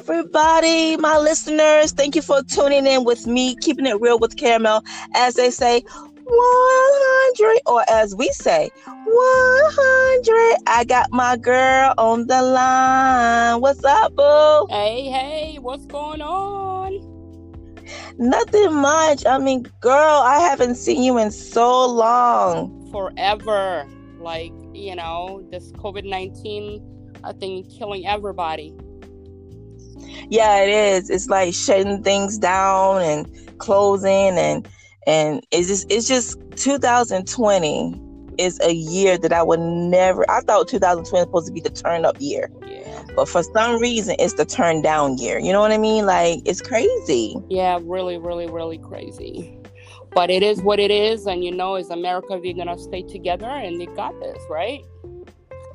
everybody, my listeners. Thank you for tuning in with me, keeping it real with Caramel. As they say, 100, or as we say, 100. I got my girl on the line. What's up, boo? Hey, hey, what's going on? Nothing much. I mean, girl, I haven't seen you in so long. Forever. Like, you know, this COVID 19, I think, killing everybody. Yeah, it is. It's like shutting things down and closing and and it's just it's just 2020 is a year that I would never I thought 2020 was supposed to be the turn up year. Yeah. But for some reason it's the turn down year. You know what I mean? Like it's crazy. Yeah, really, really, really crazy. But it is what it is, and you know, as America, we're gonna stay together, and we got this, right?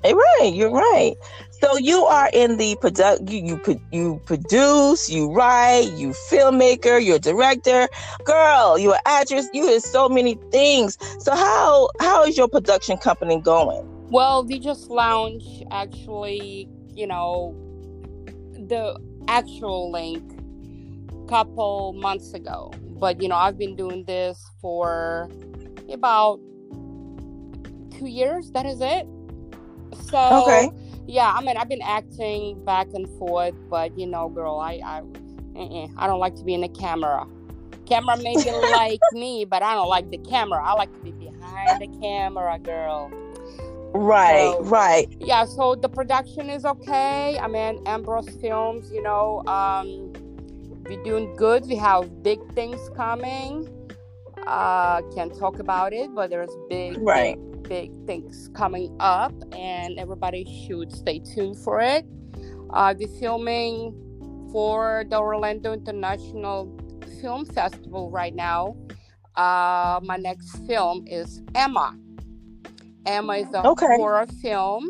Hey, right, you're right. So you are in the product. You you you produce, you write, you filmmaker, you're a director, girl. You're an actress. You are so many things. So how how is your production company going? Well, we just launched actually. You know, the actual link couple months ago. But you know, I've been doing this for about two years. That is it. So Okay. yeah, I mean, I've been acting back and forth, but you know, girl, I I, uh-uh, I don't like to be in the camera. Camera may be like me, but I don't like the camera. I like to be behind the camera, girl. Right, So- right. Yeah, so the production is okay. I mean, Ambrose Films, you know, um, we're doing good. We have big things coming. Uh, can't talk about it, but there's big, Right. Big things coming up, and everybody should stay tuned for it. Uh, we're filming for the Orlando International Film Festival right now. Uh, my next film is Emma. Emma is a Okay. horror film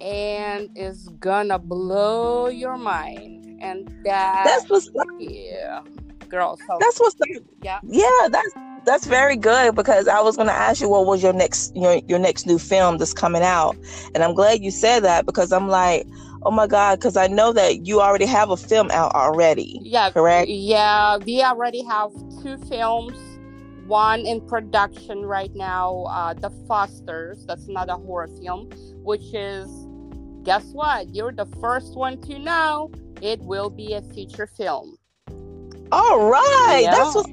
and is gonna blow your mind. And that, That's what's yeah, girl. So that's what's yeah, yeah that's that's very good because i was going to ask you what was your next your, your next new film that's coming out and i'm glad you said that because i'm like oh my god because i know that you already have a film out already yeah, correct Yeah, we already have two films. One in production right now, uh, The Fosters. That's not a horror film, which is, guess what? You're the first one to know. It will be a feature film. All right that's what's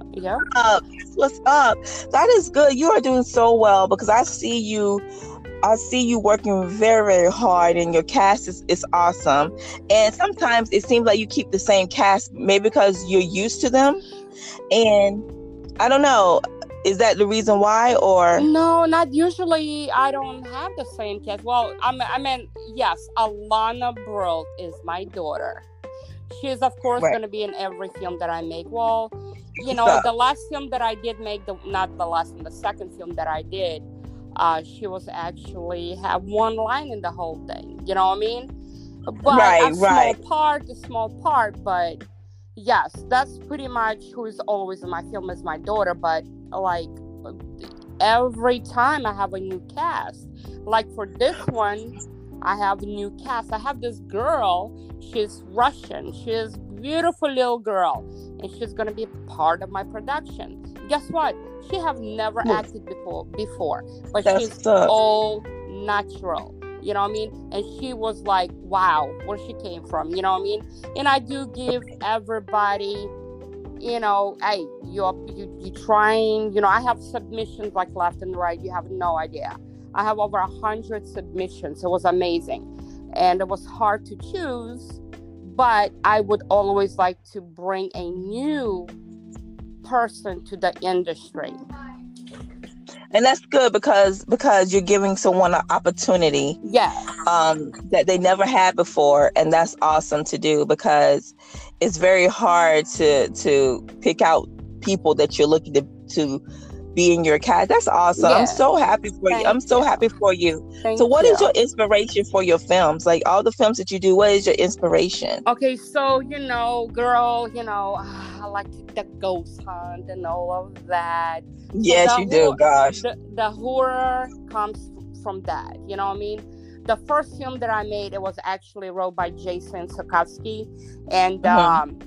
up that's what's up that is good you are doing so well because i see you I see you working very, very hard, and your cast is, is awesome. And sometimes it seems like you keep the same cast, maybe because you're used to them. And I don't know, is that the reason why, or No, not usually. I don't have the same cast. Well, I mean, I mean yes, Alanna Brill is my daughter. She's of course Right. going to be in every film that I make. Well, you know, the last film that I did make, the not the last one, the second film that I did, uh, she was actually have one line in the whole thing. You know what I mean? But Right, a right. small part, a small part, but yes, that's pretty much who is always in my film is my daughter. But like every time I have a new cast, like for this one, I have a new cast. I have this girl. She's Russian. She's beautiful little girl, and she's gonna be part of my production. Guess what? She have never Yes. acted before before, but That's she's up. all natural. You know what I mean? And she was like, "Wow, where she came from." You know what I mean? And I do give everybody, you know, hey, you're you you trying. You know, I have submissions like left and right. You have no idea. I have over a hundred submissions. It was amazing, and it was hard to choose. But I would always like to bring a new person to the industry. and that's good because because you're giving someone an opportunity Yeah, um, that they never had before, and that's awesome to do because it's very hard to to pick out people that you're looking to to be in your cat. That's awesome. Yeah. I'm so happy for you. I'm so you. happy for you. thank so, what is you. your inspiration for your films? Like all the films that you do, what is your inspiration? Okay, so you know, girl, you know, I like the ghost hunt and all of that. Yes, the you do. Gosh, The, the horror comes from that. You know what I mean? the first film that I made it was actually wrote by Jason Sokowski, and Mhm. um,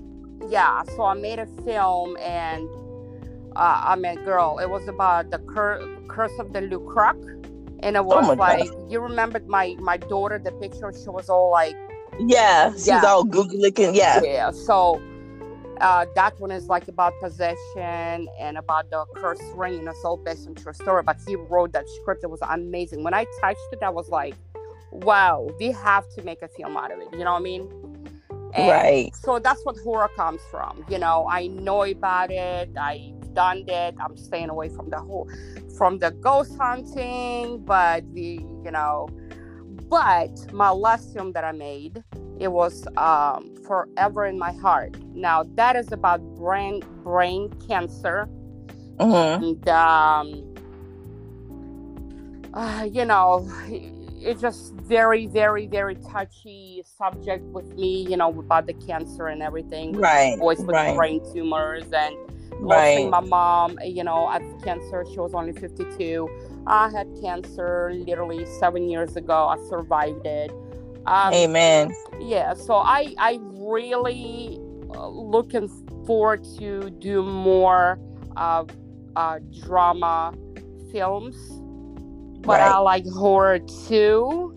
yeah, so I made a film and uh, I mean, girl, it was about the cur- curse of the Lucroc, and it was Oh like you remembered my my daughter, the picture. She was all like, Yeah, she's Yeah. all googly looking. Yeah. yeah. So uh, that one is like about possession and about the curse ring, and it's all based on true story. But he wrote that script; it was amazing. When I touched it, I was like, "Wow, we have to make a film out of it." You know what I mean? And Right. So that's what horror comes from. You know, I know about it. I've done it. I'm staying away from the whole, from the ghost hunting, but the you know, but my last film that I made, it was um, forever in my heart. Now that is about brain brain cancer, hmm and um, uh, you know, it's just very, very, very touchy subject with me. You know, about the cancer and everything. Right. Boys with Right. brain tumors and Right. my mom. You know, had cancer. She was only fifty-two. I had cancer literally seven years ago. I survived it. Um, Amen. yeah so i i really uh, looking forward to do more of uh drama films but i like horror too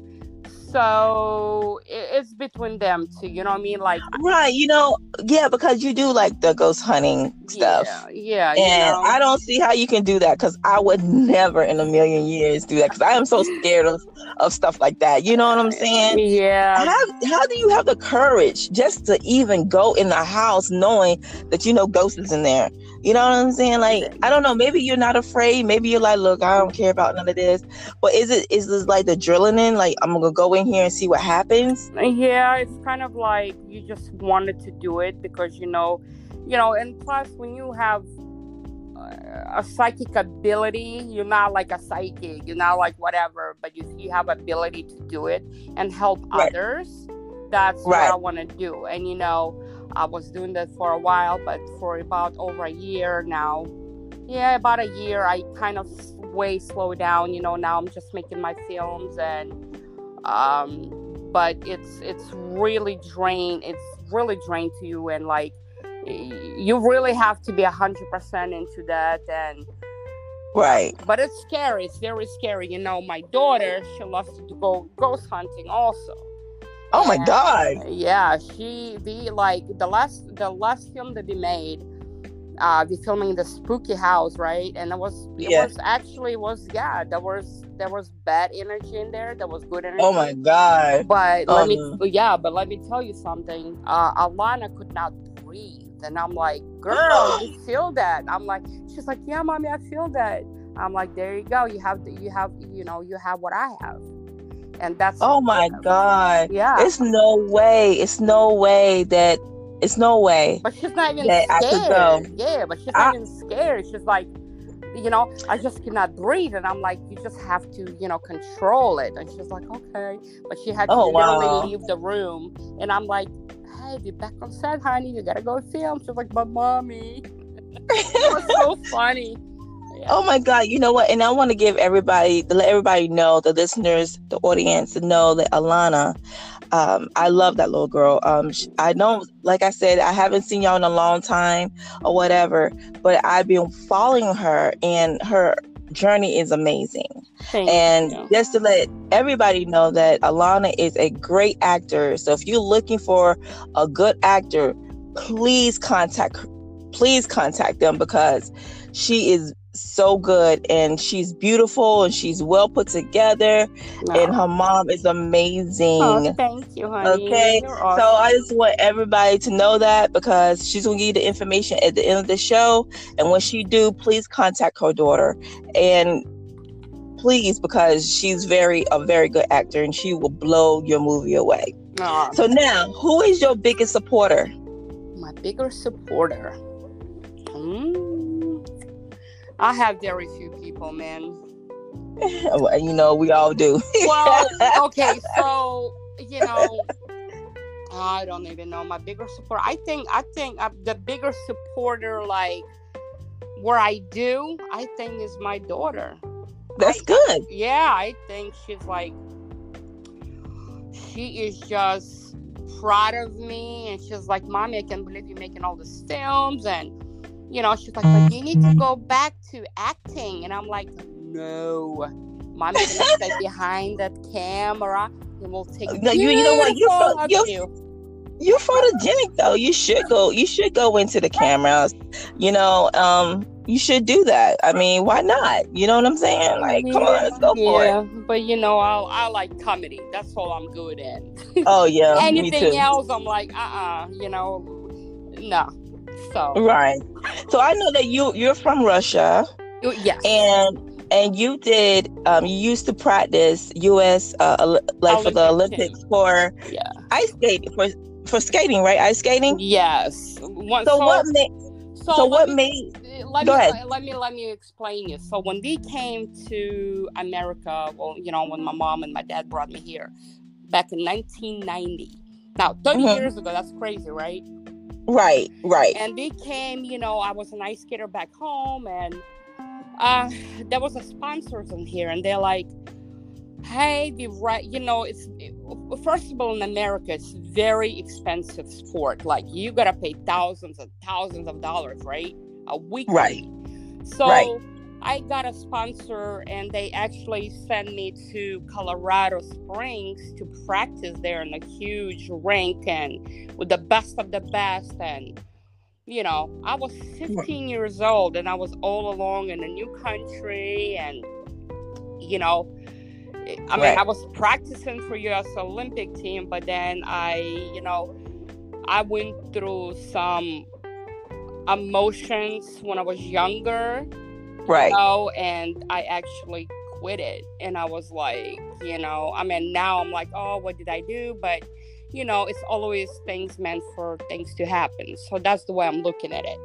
so it's between them two you know what i mean like Right. You know, yeah, because you do like the ghost hunting stuff. yeah yeah you And know? I don't see how you can do that because I would never in a million years do that because I am so scared of, of stuff like that. You know what I'm saying? yeah How, how do you have the courage just to even go in the house knowing that you know ghosts is in there? You know what I'm saying? Like, I don't know. Maybe you're not afraid. Maybe you're like, look, I don't care about none of this. But is it is this like the drilling in Like, I'm gonna go in here and see what happens? yeah it's kind of like you just wanted to do it because you know you know and plus when you have uh, a psychic ability you're not like a psychic you're not like whatever but you, you have ability to do it and help Right. others that's Right. what i want to do and you know i was doing that for a while but for about over a year now yeah about a year i kind of way slow down you know now i'm just making my films and um but it's it's really drain it's really drained to you and like you really have to be a hundred percent into that and Right. but it's scary it's very scary you know my daughter she loves to go ghost hunting also Oh my And, God. yeah she the like the last the last film that we made uh we filming the spooky house right and it was it Yeah. was actually was yeah there was there was bad energy in there there was good energy Oh my God. but Oh, let me, no. yeah, but let me tell you something. Uh, Alanna could not breathe, and I'm like, "Girl, you feel that?" I'm like, "She's like, yeah, mommy, I feel that." I'm like, "There you go. You have, the, you have, you know, you have what I have," and that's. Oh my God. Yeah, It's no way. It's no way that. It's no way. but she's not even that I could scared. go. Yeah, but she's I- not even scared. She's like. You know, I just cannot breathe, and I'm like, you just have to, you know, control it. And she's like, okay, but she had to Oh, literally wow. leave the room, and I'm like, hey, be back on set, honey. You gotta go film. She's like, but mommy, it was so funny. Yeah. Oh my God! You know what? And I want to give everybody, to let everybody know, the listeners, the audience, to know that Alanna, um, I love that little girl. Um, I don't, like I said, I haven't seen y'all in a long time or whatever, but I've been following her, and her journey is amazing. Thank And you. just to let everybody know that Alanna is a great actor. So if you're looking for a good actor, please contact please contact them because she is so good and she's beautiful and she's well put together and her mom is amazing. Oh, thank you, honey. Okay, You're So. I just want everybody to know that because she's gonna give you the information at the end of the show. And when she do, please contact her daughter. And please, because she's very a very good actor and she will blow your movie away. Aw, So now, who is your biggest supporter? my bigger supporter. Mm. I have very few people, man. Well, you know, we all do. Well, okay, so you know, I don't even know my bigger support. I think I think uh, the bigger supporter, like where I do, I think is my daughter. That's I- good. Yeah, I think she's like she is just proud of me and she's like mommy i can't believe you're making all these films and you know she's like but you need to go back to acting and i'm like no mommy's gonna stay behind that camera and we'll take No, you- you know what? You're so- you're- you. you're photogenic though. You should go. You should go into the cameras. You know, um, you should do that. I mean, why not? You know what I'm saying? Like, come on, let's go for yeah, it. but you know, I I like comedy. That's all I'm good at. Oh yeah, me Anything else, I'm like, uh, uh you know, no. So Right. So I know that you you're from Russia Yeah. and and you did um you used to practice US uh like for the Olympic Olympics for yeah, ice skating for for skating, right? Ice skating. yes. One, So, what made So, so what me- made let Go me ahead. let me let me explain you. So when we came to America, well, you know, when my mom and my dad brought me here back in 1990. Now, 30 Mhm. years ago, that's crazy, right? Right, right. And became, you know, I was an ice skater back home, and uh, there was a sponsors in here, and they're like, "Hey, the right, you know, it's first of all in America, it's very expensive sport. Like you gotta pay thousands and thousands of dollars, right, a week. Right. So Right. I got a sponsor, and they actually sent me to Colorado Springs to practice there in a huge rink and with the best of the best. And you know, I was 15 years old, and I was all along in a new country, and you know. I mean, Right. I was practicing for U.S. Olympic team, but then I, you know, I went through some emotions when I was younger, Right. you know, and I actually quit it. And I was like, you know, I mean, now I'm like, oh, what did I do? But, you know, it's always things meant for things to happen. So that's the way I'm looking at it,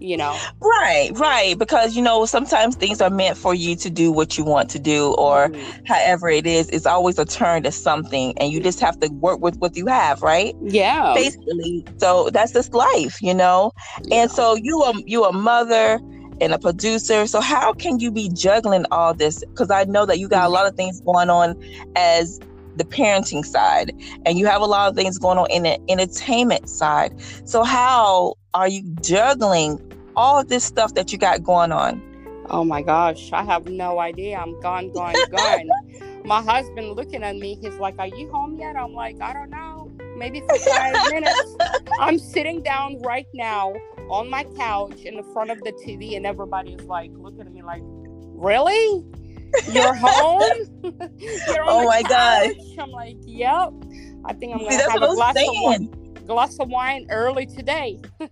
you know. Right, right. Because you know, sometimes things are meant for you to do what you want to do, or Mhm. however it is. It's always a turn to something, and you just have to work with what you have, right? yeah. Basically. So that's just life, you know. And so you are you a mother and a producer. So how can you be juggling all this? Because I know that you got a mm-hmm. lot of things going on as the parenting side, and you have a lot of things going on in the entertainment side. So how are you juggling all of this stuff that you got going on? Oh my gosh, I have no idea. I'm gone, gone, gone. My husband looking at me, he's like, Are you home yet? I'm like, I don't know. Maybe for five minutes. I'm sitting down right now on my couch in the front of the TV, and everybody is like looking at me like, Really? You're home? You're Oh my gosh. couch?" I'm like, Yep. I think I'm gonna that's have a glass of, wine. Glass of wine early today.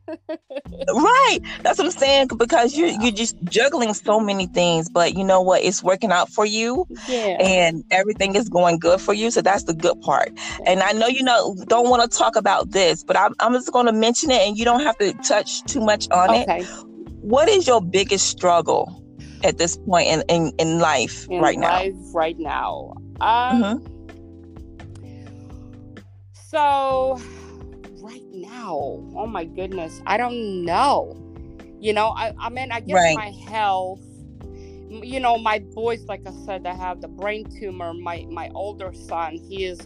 Right. That's what I'm saying. Because you're you're just juggling so many things, but you know what? It's working out for you Yeah. and everything is going good for you. So that's the good part. And I know you know don't want to talk about this, but I'm I'm just gonna mention it and you don't have to touch too much on it. Okay. What is your biggest struggle at this point in, in, in life in right now? life right now. Um, Mhm. So, now, oh my goodness, I don't know. You know, I, I mean, I guess Right. my health. You know, my boys, like I said, I have the brain tumor. My my older son, he is,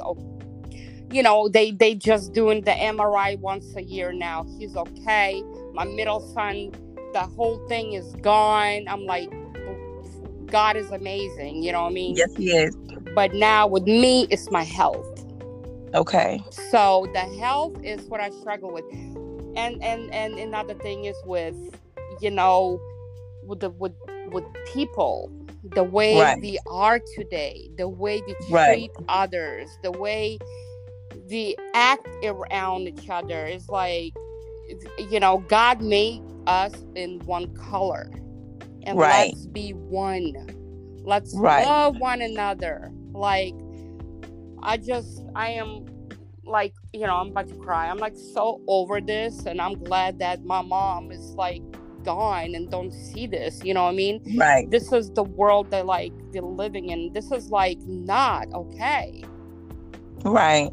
you know, they they just doing the MRI once a year now. He's okay. My middle son, the whole thing is gone. I'm like, God is amazing. You know what I mean? Yes, he is. but now with me it's my health Okay. so the health is what i struggle with and and and another thing is with you know with the with with people the way Right. we are today the way we treat Right. others the way we act around each other is like you know god made us in one color and Right. let's be one let's love one another like i just i am like you know i'm about to cry i'm like so over this and i'm glad that my mom is like gone and don't see this you know what i mean Right. this is the world that like they're living in this is like not okay Right.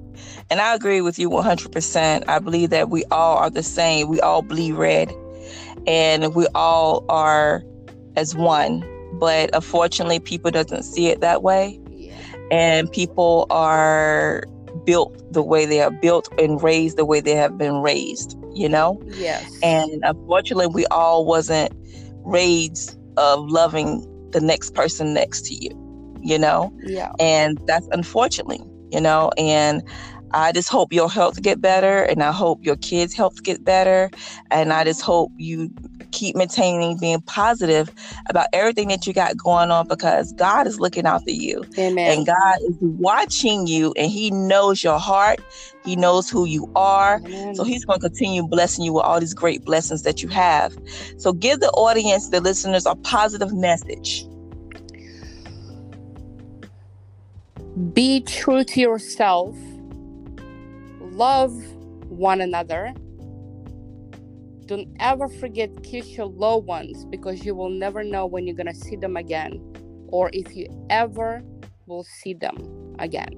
And I agree with you 100%. I believe that we all are the same. We all bleed red and we all are as one. But unfortunately, people doesn't see it that way. And people are built the way they are built and raised the way they have been raised you know? Yes. And unfortunately we all wasn't raised of loving the next person next to you you know? Yeah. And that's unfortunately you know? And i just hope your health get better and i hope your kids health get better and i just hope you keep maintaining being positive about everything that you got going on because God is looking out for you. Amen. And God is watching you and He knows your heart. He knows who you are. Amen. So He's going to continue blessing you with all these great blessings that you have. So give the audience, the listeners, a positive message. be true to yourself, love one another. Don't ever forget kiss your loved ones because you will never know when you're gonna see them again, or if you ever will see them again.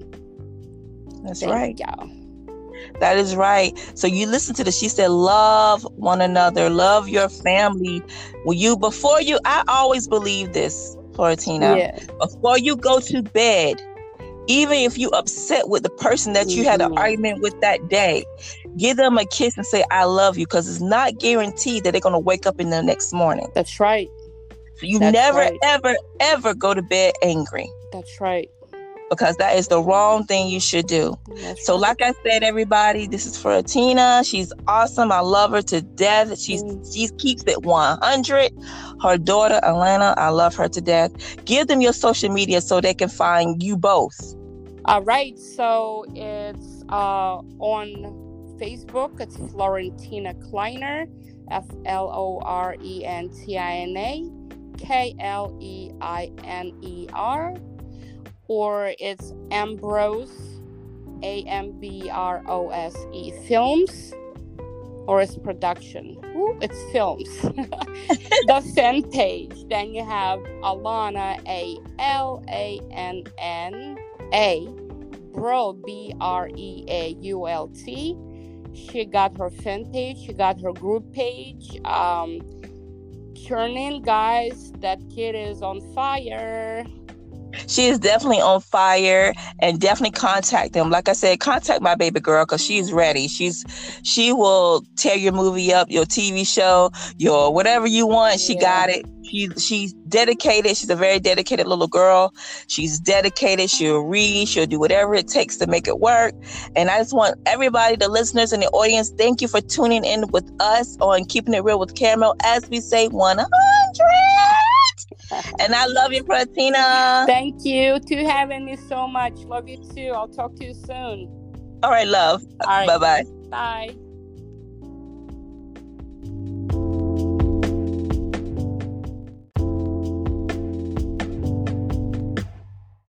That's Thank right. Y'all. That is right. So you listen to this. She said, "Love one another, love your family." Will you before you? I always believe this, Florentina. Yeah. Before you go to bed, even if you upset with the person that you had an Mhm. argument with that day, give them a kiss and say, "I love you," because it's not guaranteed that they're gonna wake up in the next morning. That's right. So you That's never, right. ever, ever go to bed angry That's right. because that is the wrong thing you should do. That's So, like I said, everybody, this is for Tina. She's awesome. I love her to death. She's Mm. she keeps it 100. Her daughter, Alanna, I love her to death. Give them your social media so they can find you both. All right, so it's uh, on Facebook. It's Florentina Kleiner, F L O R E N T I N A K L E I N E R, or it's Ambrose, A M B R O S E Films, or it's production. Ooh, it's films. the fan page. Then you have Alanna, A L A N N A, Bro, B R E A U L T. She got her fan page, she got her group page. Um, turn in, guys. That kid is on fire. She is definitely on fire and definitely contact them. Like I said, contact my baby girl because she's ready. She's she will tear your movie up, your TV show, your whatever you want. She Yeah. got it. She she's dedicated. She's a very dedicated little girl. She's dedicated. She'll read. She'll do whatever it takes to make it work. And I just want everybody, the listeners and the audience, thank you for tuning in with us on Keeping It Real with Caramel as we say 100. And I love you, Pratina. Thank you to having me so much. Love you too. I'll talk to you soon. All right, love. All right. Bye bye. Bye.